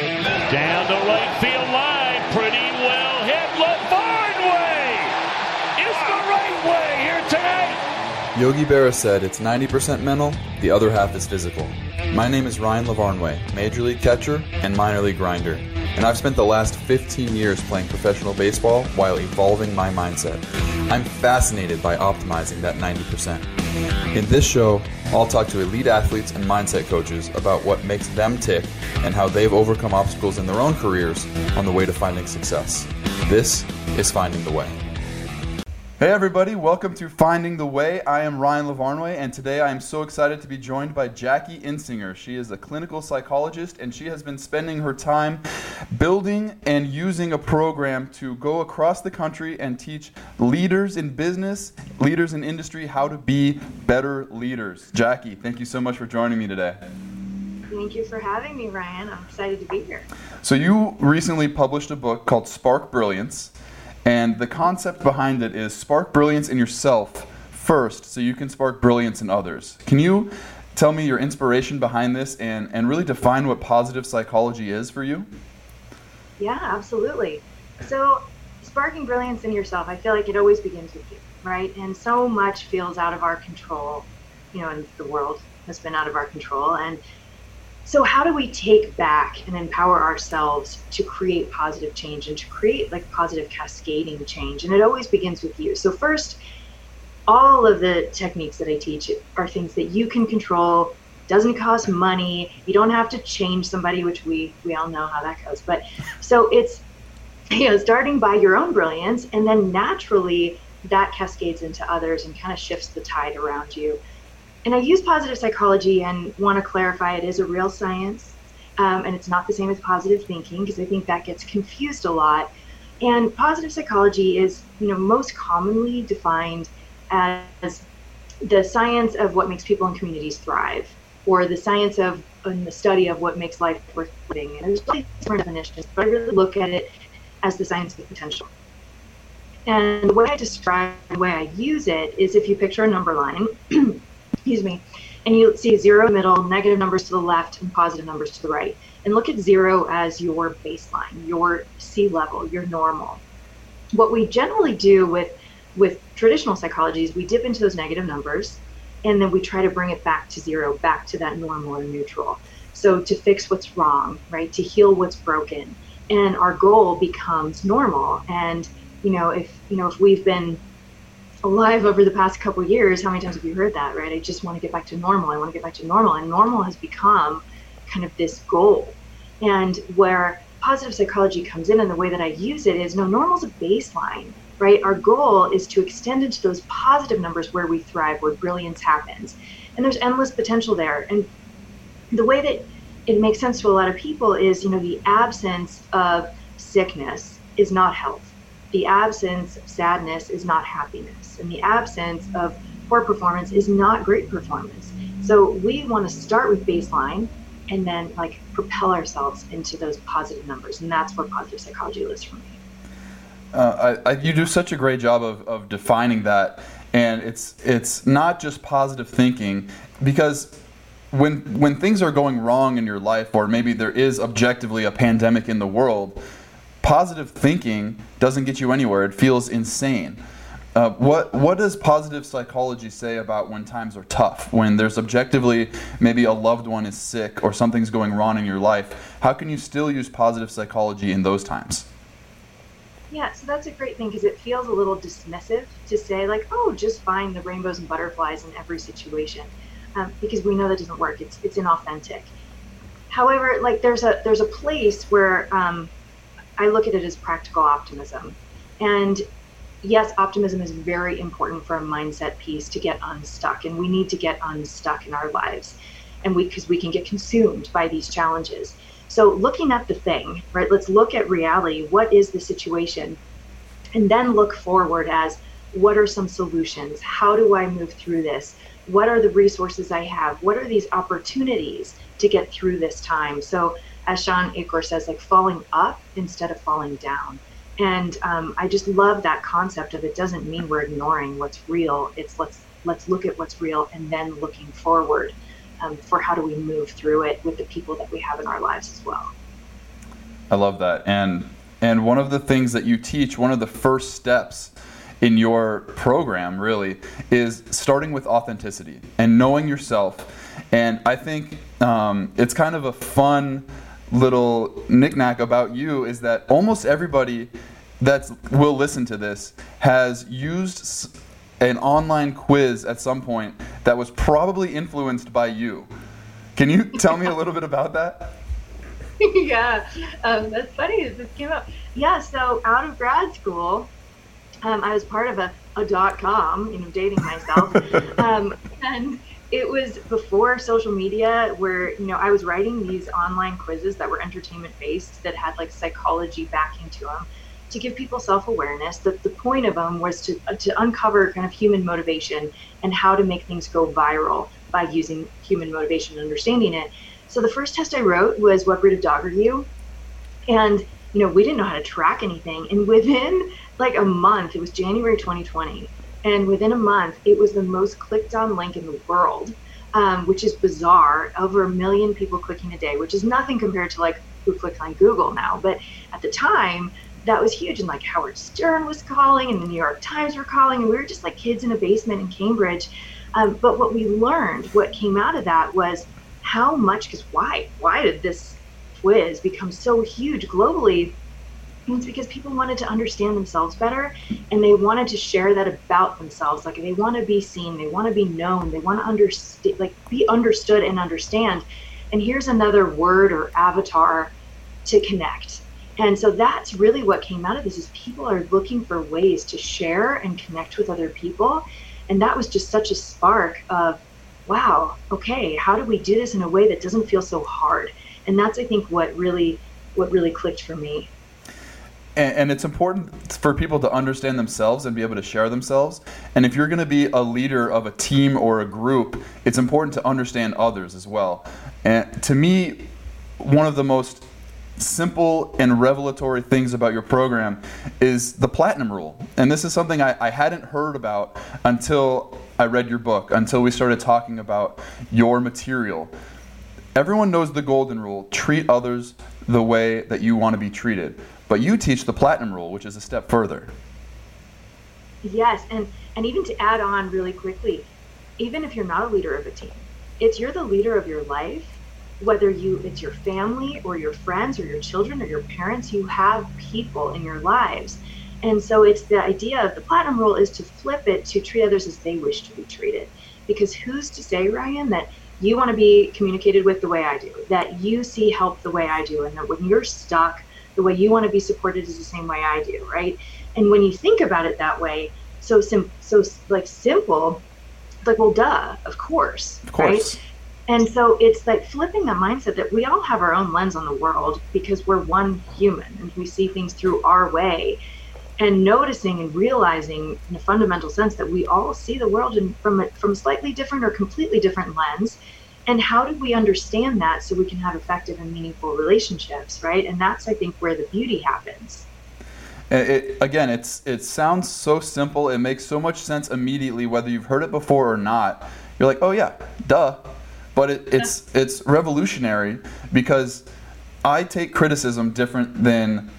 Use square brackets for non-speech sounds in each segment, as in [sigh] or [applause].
Down the right field line, pretty well hit. LaVarn way! It's the right way here tonight. Yogi Berra said it's 90% mental, the other half is physical. My name is Ryan LaVarnway, Major League catcher and minor league grinder, and I've spent the last 15 years playing professional baseball while evolving my mindset. I'm fascinated by optimizing that 90%. In this show, I'll talk to elite athletes and mindset coaches about what makes them tick and how they've overcome obstacles in their own careers on the way to finding success. This is Finding the Way. Hey everybody, welcome to Finding the Way. I am Ryan LaVarnway, and today I am so excited to be joined by Jackie Insinger. She is a clinical psychologist, and she has been spending her time building and using a program to go across the country and teach leaders in business, leaders in industry, how to be better leaders. Jackie, thank you so much for joining me today. Thank you for having me, Ryan. I'm excited to be here. So, you recently published a book called Spark Brilliance. And the concept behind it is spark brilliance in yourself first so you can spark brilliance in others. Can you tell me your inspiration behind this and, and really define what positive psychology is for you? Yeah, absolutely. So, sparking brilliance in yourself, I feel like it always begins with you, right? And so much feels out of our control, you know, and the world has been out of our control. And so, how do we take back and empower ourselves to create positive change and to create like positive cascading change? And it always begins with you. So, first, all of the techniques that I teach are things that you can control. Doesn't cost money. You don't have to change somebody, which we we all know how that goes. But so it's [laughs] you know starting by your own brilliance, and then naturally that cascades into others and kind of shifts the tide around you and I use positive psychology and want to clarify it is a real science. Um, and it's not the same as positive thinking because I think that gets confused a lot. And positive psychology is, you know, most commonly defined as the science of what makes people and communities thrive, or the science of and the study of what makes life worth living. And there's really different definitions, but I really look at it as the science of potential. And the way I describe the way I use it is if you picture a number line [clears throat] excuse me, and you see zero middle, negative numbers to the left, and positive numbers to the right. And look at zero as your baseline, your sea level, your normal. What we generally do with with traditional psychology is we dip into those negative numbers and then we try to bring it back to zero, back to that normal or neutral. So to fix what's wrong, right? To heal what's broken. And our goal becomes normal. And you know, if you know, if we've been alive over the past couple years, how many times have you heard that, right? I just want to get back to normal. I want to get back to normal. And normal has become kind of this goal. And where positive psychology comes in and the way that I use it is no, normal's a baseline, right? Our goal is to extend into those positive numbers where we thrive, where brilliance happens. And there's endless potential there. And the way that it makes sense to a lot of people is, you know, the absence of sickness is not health the absence of sadness is not happiness, and the absence of poor performance is not great performance. So we want to start with baseline and then like propel ourselves into those positive numbers, and that's where positive psychology lives for me. Uh, I, I, you do such a great job of, of defining that, and it's it's not just positive thinking because when when things are going wrong in your life, or maybe there is objectively a pandemic in the world positive thinking doesn't get you anywhere. It feels insane. Uh, what what does positive psychology say about when times are tough? When there's objectively maybe a loved one is sick or something's going wrong in your life, how can you still use positive psychology in those times? Yeah, so that's a great thing because it feels a little dismissive to say like, oh, just find the rainbows and butterflies in every situation, um, because we know that doesn't work. It's it's inauthentic. However, like there's a there's a place where um, I look at it as practical optimism. And yes, optimism is very important for a mindset piece to get unstuck, and we need to get unstuck in our lives, and we because we can get consumed by these challenges. So looking at the thing, right? Let's look at reality. What is the situation? And then look forward as what are some solutions? How do I move through this? What are the resources I have? What are these opportunities to get through this time? So as Shawn Achor says, like falling up instead of falling down. And um, I just love that concept of it doesn't mean we're ignoring what's real. It's let's let's look at what's real and then looking forward um, for how do we move through it with the people that we have in our lives as well. I love that. And and one of the things that you teach, one of the first steps in your program really is starting with authenticity and knowing yourself. And I think um, it's kind of a fun little knickknack about you is that almost everybody that will listen to this has used an online quiz at some point that was probably influenced by you. Can you [laughs] tell me a little bit about that? [laughs] yeah, um, that's funny. This came up. Yeah, so out of grad school, um, I was part of a, a dot com, you know, dating myself. [laughs] um, and it was before social media where, you know, I was writing these online quizzes that were entertainment based that had like psychology backing to them to give people self-awareness. That the point of them was to, uh, to uncover kind of human motivation and how to make things go viral by using human motivation and understanding it. So the first test i wrote was what breed of dog are you? And you know we didn't know how to track anything. And within like a month it was january 2020 and within a month it was the most clicked on link in the world um, which is bizarre over a million people clicking a day which is nothing compared to like who click on google now but at the time that was huge. And like Howard Stern was calling, and the New York Times were calling, and we were just like kids in a basement in Cambridge. Um, but what we learned, what came out of that was how much, because why? Why did this quiz become so huge globally? It's because people wanted to understand themselves better and they wanted to share that about themselves. Like they want to be seen, they want to be known, they want to understand, like be understood and understand. And here's another word or avatar to connect and so that's really what came out of this is people are looking for ways to share and connect with other people. And that was just such a spark of, wow, okay, how do we do this in a way that doesn't feel so hard? And that's I think what really what really clicked for me. And, and it's important for people to understand themselves and be able to share themselves. And if you're going to be a leader of a team or a group, it's important to understand others as well. And to me, one of the most simple and revelatory things about your program is the platinum rule. And this is something I, I, hadn't heard about until I read your book, until we started talking about your material. Everyone knows the golden rule treat others the way that you want to be treated. But you teach the platinum rule, which is a step further. Yes, and, and even to add on really quickly, even if you're not a leader of a team, it's you're the leader of your life whether you it's your family or your friends or your children or your parents you have people in your lives and so it's the idea of the platinum rule is to flip it to treat others as they wish to be treated because who's to say ryan that you want to be communicated with the way i do that you see help the way i do and that when you're stuck the way you want to be supported is the same way i do right and when you think about it that way so sim so like simple like well duh of course of course right? And so it's like flipping the mindset that we all have our own lens on the world because we're one human and we see things through our way. And noticing and realizing in a fundamental sense that we all see the world in, from a, from a slightly different or completely different lens. And how do we understand that so we can have effective and meaningful relationships, right? And that's, I think, where the beauty happens. Uh, it, again, it's it sounds so simple. It makes so much sense immediately, whether you've heard it before or not. You're like, oh yeah, duh but it, it's it's revolutionary because I take criticism different than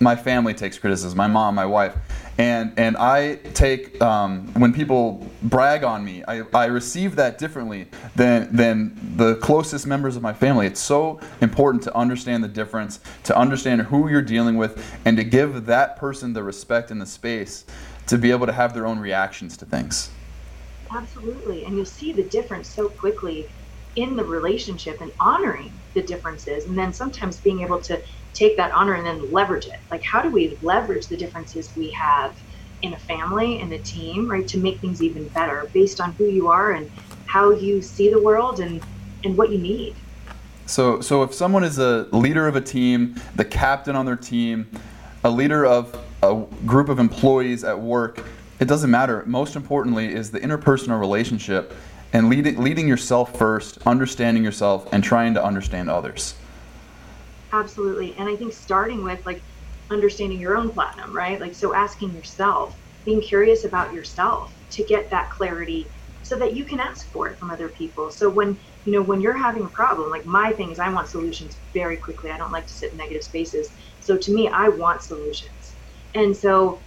my family takes criticism. My mom, my wife, and and I take um, when people brag on me, I, I receive that differently than than the closest members of my family. It's so important to understand the difference, to understand who you're dealing with, and to give that person the respect and the space to be able to have their own reactions to things. Absolutely. And you'll see the difference so quickly in the relationship and honoring the differences. And then sometimes being able to take that honor and then leverage it. Like, how do we leverage the differences we have in a family, in a team, right, to make things even better based on who you are and how you see the world and, and what you need? So, so if someone is a leader of a team, the captain on their team, a leader of a group of employees at work, it doesn't matter. Most importantly is the interpersonal relationship and leading, leading yourself first, understanding yourself, and trying to understand others. Absolutely. And I think starting with like understanding your own platinum, right? Like, so asking yourself, being curious about yourself to get that clarity so that you can ask for it from other people. So when you know, when you're having a problem, like my thing is I want solutions very quickly. I don't like to sit in negative spaces. So to me, I want solutions. And so,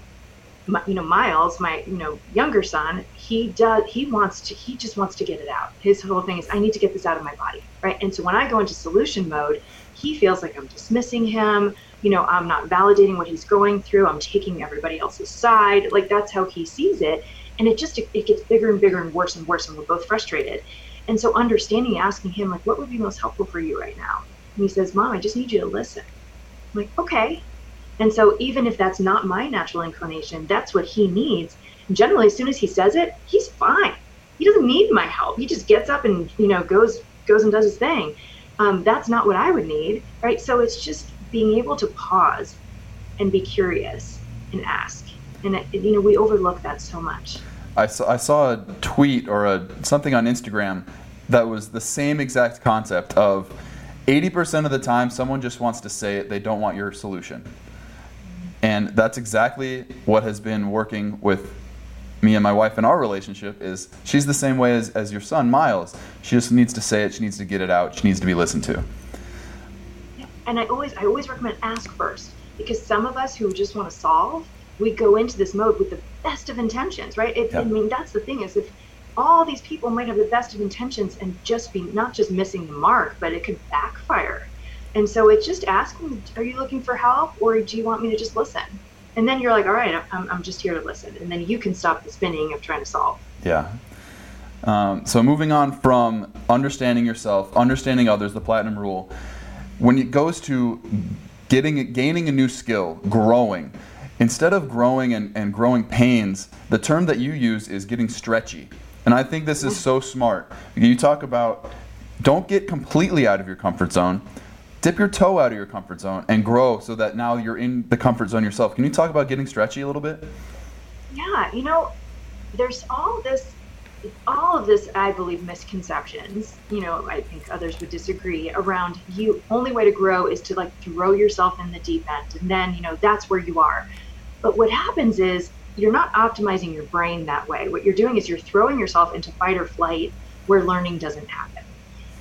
my, you know, Miles, my, you know, younger son, he does, he wants to, he just wants to get it out. His whole thing is, I need to get this out of my body. Right. And so when I go into solution mode, he feels like I'm dismissing him. You know, I'm not validating what he's going through. I'm taking everybody else's side. Like that's how he sees it. And it just, it gets bigger and bigger and worse and worse. And we're both frustrated. And so understanding, asking him, like, what would be most helpful for you right now? And he says, Mom, I just need you to listen. I'm like, okay. And so even if that's not my natural inclination, that's what he needs. And generally, as soon as he says it, he's fine. He doesn't need my help. He just gets up and, you know, goes goes and does his thing. Um, that's not what I would need, right? So it's just being able to pause and be curious and ask. And, it, you know, we overlook that so much. I saw, I saw a tweet or a, something on Instagram that was the same exact concept of 80% of the time someone just wants to say it, they don't want your solution. And that's exactly what has been working with me and my wife in our relationship is she's the same way as, as your son, Miles. She just needs to say it, she needs to get it out, she needs to be listened to. And I always I always recommend ask first because some of us who just want to solve, we go into this mode with the best of intentions, right? It, yeah. I mean, that's the thing is if all these people might have the best of intentions and just be not just missing the mark, but it could backfire. And so it's just asking, are you looking for help or do you want me to just listen? And then you're like, all right, I'm, I'm just here to listen. And then you can stop the spinning of trying to solve. Yeah. Um, so moving on from understanding yourself, understanding others, the platinum rule, when it goes to getting, gaining a new skill, growing, instead of growing and, and growing pains, the term that you use is getting stretchy. And I think this is so smart. You talk about don't get completely out of your comfort zone. Dip your toe out of your comfort zone and grow so that now you're in the comfort zone yourself. Can you talk about getting stretchy a little bit? Yeah, you know, there's all this all of this i believe misconceptions you know i think others would disagree around you only way to grow is to like throw yourself in the deep end and then you know that's where you are but what happens is you're not optimizing your brain that way. What you're doing is you're throwing yourself into fight or flight where learning doesn't happen.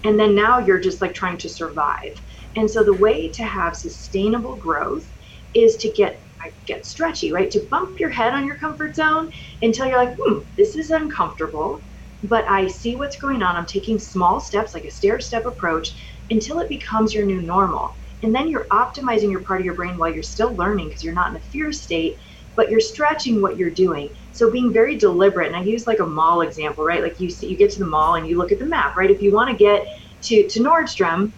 And then now you're just like trying to survive. And so the way to have sustainable growth is to get get stretchy, right? To bump your head on your comfort zone until you're like, hmm, this is uncomfortable, but I see what's going on. I'm taking small steps, like a stair step approach, until it becomes your new normal. And then you're optimizing your part of your brain while you're still learning because you're not in a fear state, but you're stretching what you're doing. So being very deliberate, and I use like a mall example, right? Like you see, you get to the mall and you look at the map, right? If you want to get to, to Nordstrom,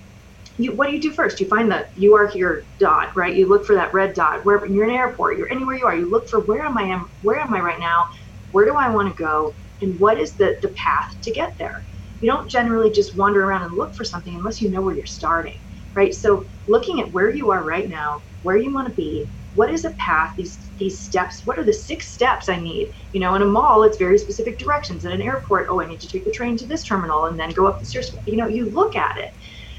you, what do you do first? You find the you are here dot, right? You look for that red dot. Wherever you're in an airport, you're anywhere you are. You look for where am I am where am I right now? Where do I want to go? And what is the the path to get there? You don't generally just wander around and look for something unless you know where you're starting right? So looking at where you are right now, where you want to be, what is a path, these these steps, what are the six steps I need? You know, in a mall, it's very specific directions. At an airport, oh, I need to take the train to this terminal and then go up the stairs. You know, you look at it.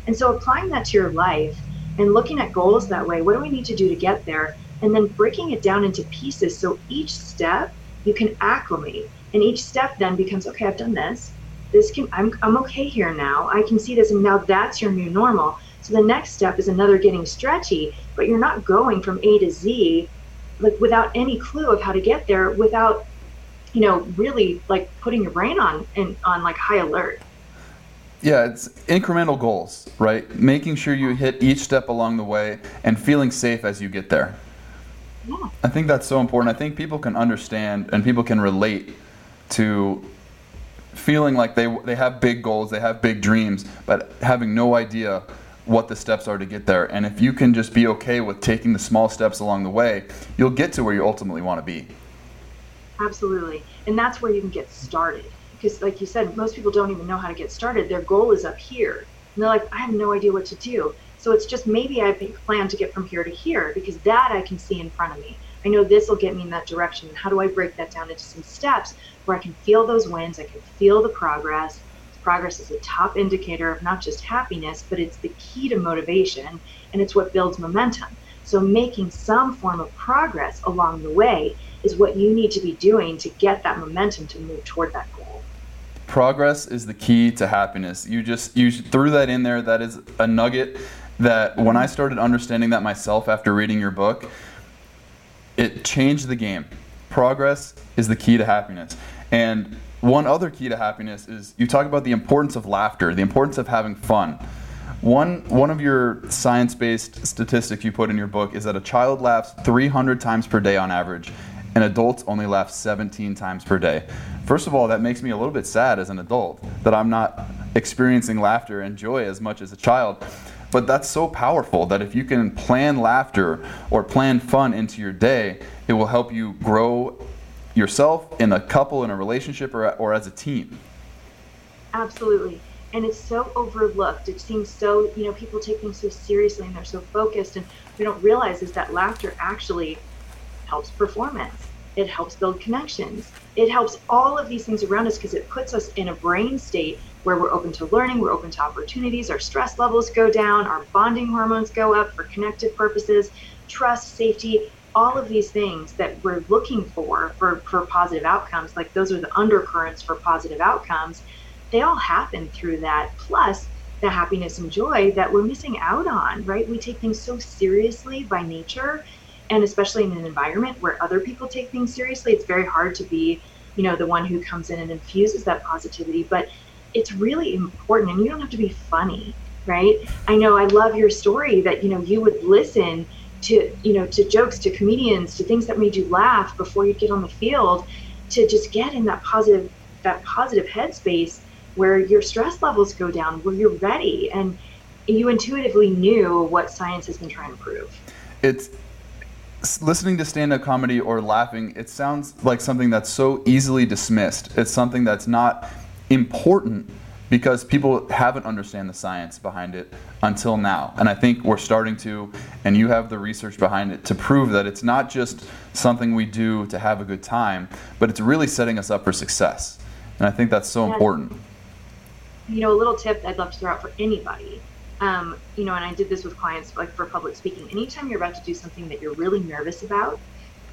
And so applying that to your life and looking at goals that way, what do we need to do to get there? And then breaking it down into pieces. So each step you can acclimate. And each step then becomes, okay, I've done this. This can I'm I'm okay here now. I can see this and now that's your new normal. So the next step is another getting stretchy, but you're not going from A to Z like without any clue of how to get there without you know really like putting your brain on and on like high alert. Yeah, it's incremental goals, right? Making sure you hit each step along the way and feeling safe as you get there. Yeah. I think that's so important. I think people can understand and people can relate to feeling like they they have big goals, they have big dreams, but having no idea what the steps are to get there. And if you can just be okay with taking the small steps along the way, you'll get to where you ultimately want to be. Absolutely. And that's where you can get started. Because, like you said, most people don't even know how to get started. Their goal is up here. And they're like, I have no idea what to do. So it's just maybe I plan to get from here to here because that I can see in front of me. I know this will get me in that direction. And how do I break that down into some steps where I can feel those wins, I can feel the progress, progress is a top indicator of not just happiness, but it's the key to motivation and it's what builds momentum. So, making some form of progress along the way is what you need to be doing to get that momentum to move toward that goal. Progress is the key to happiness. You just you threw that in there. That is a nugget that when I started understanding that myself after reading your book, it changed the game. Progress is the key to happiness. And one other key to happiness is you talk about the importance of laughter, the importance of having fun. One, one of your science based statistics you put in your book is that a child laughs 300 times per day on average, and adults only laugh 17 times per day. First of all, that makes me a little bit sad as an adult that I'm not experiencing laughter and joy as much as a child. But that's so powerful that if you can plan laughter or plan fun into your day, it will help you grow yourself in a couple, in a relationship, or, or as a team. Absolutely and it's so overlooked. It seems so, you know, people take things so seriously and they're so focused, and we don't realize is that laughter actually helps performance. It helps build connections. It helps all of these things around us because it puts us in a brain state where we're open to learning, we're open to opportunities, our stress levels go down, our bonding hormones go up for connective purposes, trust, safety, all of these things that we're looking for for, for positive outcomes. Like those are the undercurrents for positive outcomes they all happen through that. Plus, the happiness and joy that we're missing out on, right? We take things so seriously by nature, and especially in an environment where other people take things seriously, it's very hard to be, you know, the one who comes in and infuses that positivity. But it's really important, and you don't have to be funny, right? I know I love your story that, you know, you would listen to, you know, to jokes, to comedians, to things that made you laugh before you get on the field to just get in that positive, that positive headspace where your stress levels go down, where you're ready, and you intuitively knew what science has been trying to prove. It's listening to stand-up comedy or laughing it sounds like something that's so easily dismissed. It's something that's not important because people haven't understand the science behind it until now. And i think we're starting to and you have the research behind it to prove that it's not just something we do to have a good time but it's really setting us up for success. And i think that's so important. You know, a little tip I'd love to throw out for anybody. Um, you know, and I did this with clients like for public speaking. Anytime you're about to do something that you're really nervous about,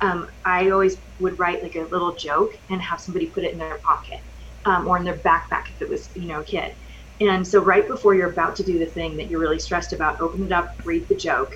um, I always would write like a little joke and have somebody put it in their pocket um, or in their backpack if it was, you know, a kid. And so right before you're about to do the thing that you're really stressed about, open it up, read the joke.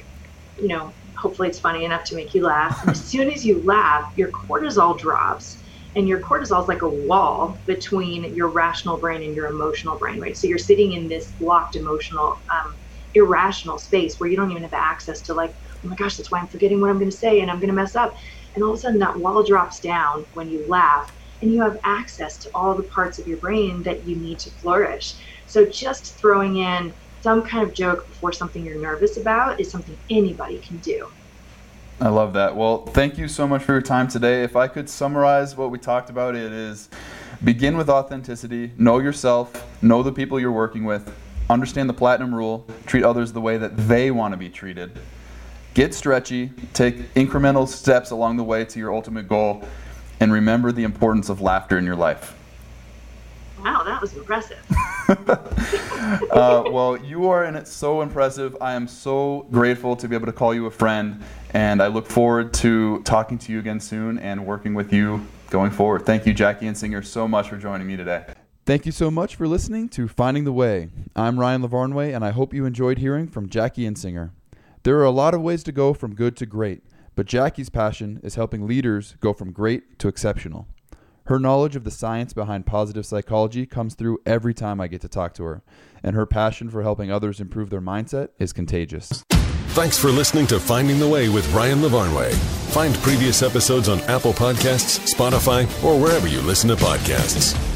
You know, hopefully it's funny enough to make you laugh. And as soon as you laugh, your cortisol drops and your cortisol is like a wall between your rational brain and your emotional brain right? So you're sitting in this blocked emotional um, irrational space where you don't even have access to like oh my gosh that's why i'm forgetting what i'm going to say and i'm going to mess up. And all of a sudden that wall drops down when you laugh and you have access to all the parts of your brain that you need to flourish. So just throwing in some kind of joke before something you're nervous about is something anybody can do I love that. Well, thank you so much for your time today. If I could summarize what we talked about, it is begin with authenticity, know yourself, know the people you're working with, understand the platinum rule, treat others the way that they want to be treated. Get stretchy, take incremental steps along the way to your ultimate goal, and remember the importance of laughter in your life. Wow, that was impressive. [laughs] uh, well, you are in it so impressive. I am so grateful to be able to call you a friend, and I look forward to talking to you again soon and working with you going forward. Thank you, Jackie Insinger, so much for joining me today. Thank you so much for listening to Finding the Way. I'm Ryan Lavarnway, and I hope you enjoyed hearing from Jackie Insinger. There are a lot of ways to go from good to great, but Jackie's passion is helping leaders go from great to exceptional. Her knowledge of the science behind positive psychology comes through every time I get to talk to her, and her passion for helping others improve their mindset is contagious. Thanks for listening to Finding the Way with Ryan Lavarnway. Find previous episodes on Apple Podcasts, Spotify, or wherever you listen to podcasts.